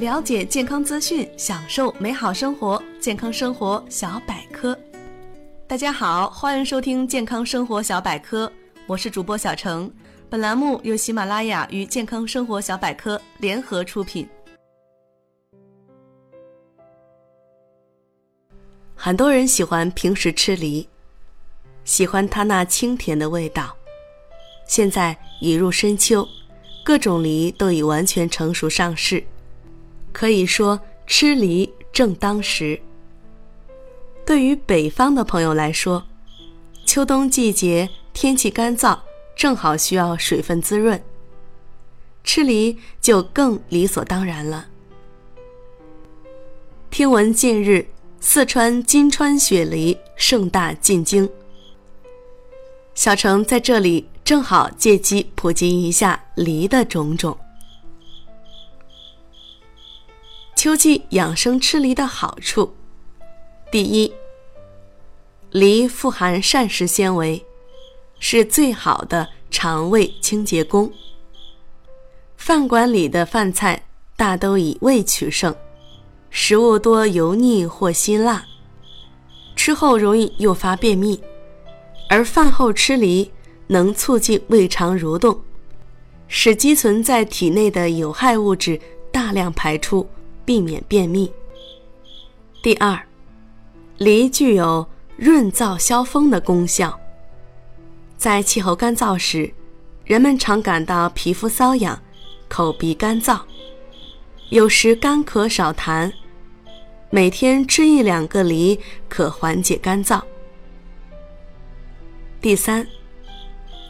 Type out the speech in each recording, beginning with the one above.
了解健康资讯，享受美好生活。健康生活小百科，大家好，欢迎收听健康生活小百科，我是主播小程。本栏目由喜马拉雅与健康生活小百科联合出品。很多人喜欢平时吃梨，喜欢它那清甜的味道。现在已入深秋，各种梨都已完全成熟上市。可以说吃梨正当时。对于北方的朋友来说，秋冬季节天气干燥，正好需要水分滋润，吃梨就更理所当然了。听闻近日四川金川雪梨盛大进京，小程在这里正好借机普及一下梨的种种。秋季养生吃梨的好处：第一，梨富含膳食纤维，是最好的肠胃清洁工。饭馆里的饭菜大都以味取胜，食物多油腻或辛辣，吃后容易诱发便秘，而饭后吃梨能促进胃肠蠕动，使积存在体内的有害物质大量排出。避免便秘。第二，梨具有润燥消风的功效。在气候干燥时，人们常感到皮肤瘙痒、口鼻干燥，有时干咳少痰。每天吃一两个梨，可缓解干燥。第三，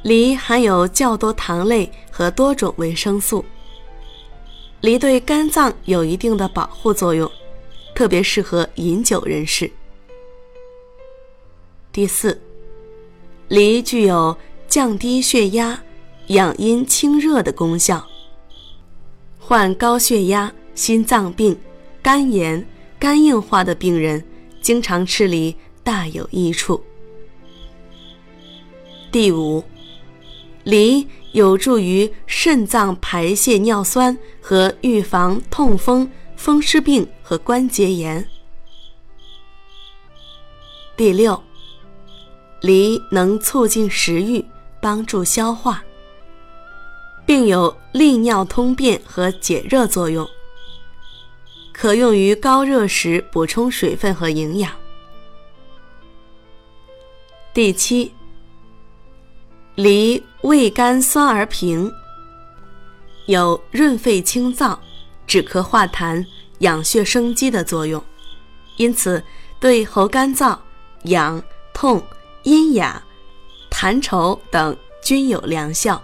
梨含有较多糖类和多种维生素。梨对肝脏有一定的保护作用，特别适合饮酒人士。第四，梨具有降低血压、养阴清热的功效。患高血压、心脏病、肝炎、肝硬化的病人，经常吃梨大有益处。第五，梨。有助于肾脏排泄尿酸和预防痛风、风湿病和关节炎。第六，梨能促进食欲，帮助消化，并有利尿通便和解热作用，可用于高热时补充水分和营养。第七。梨味甘酸而平，有润肺清燥、止咳化痰、养血生肌的作用，因此对喉干燥、痒、痛、阴哑、痰稠等均有良效。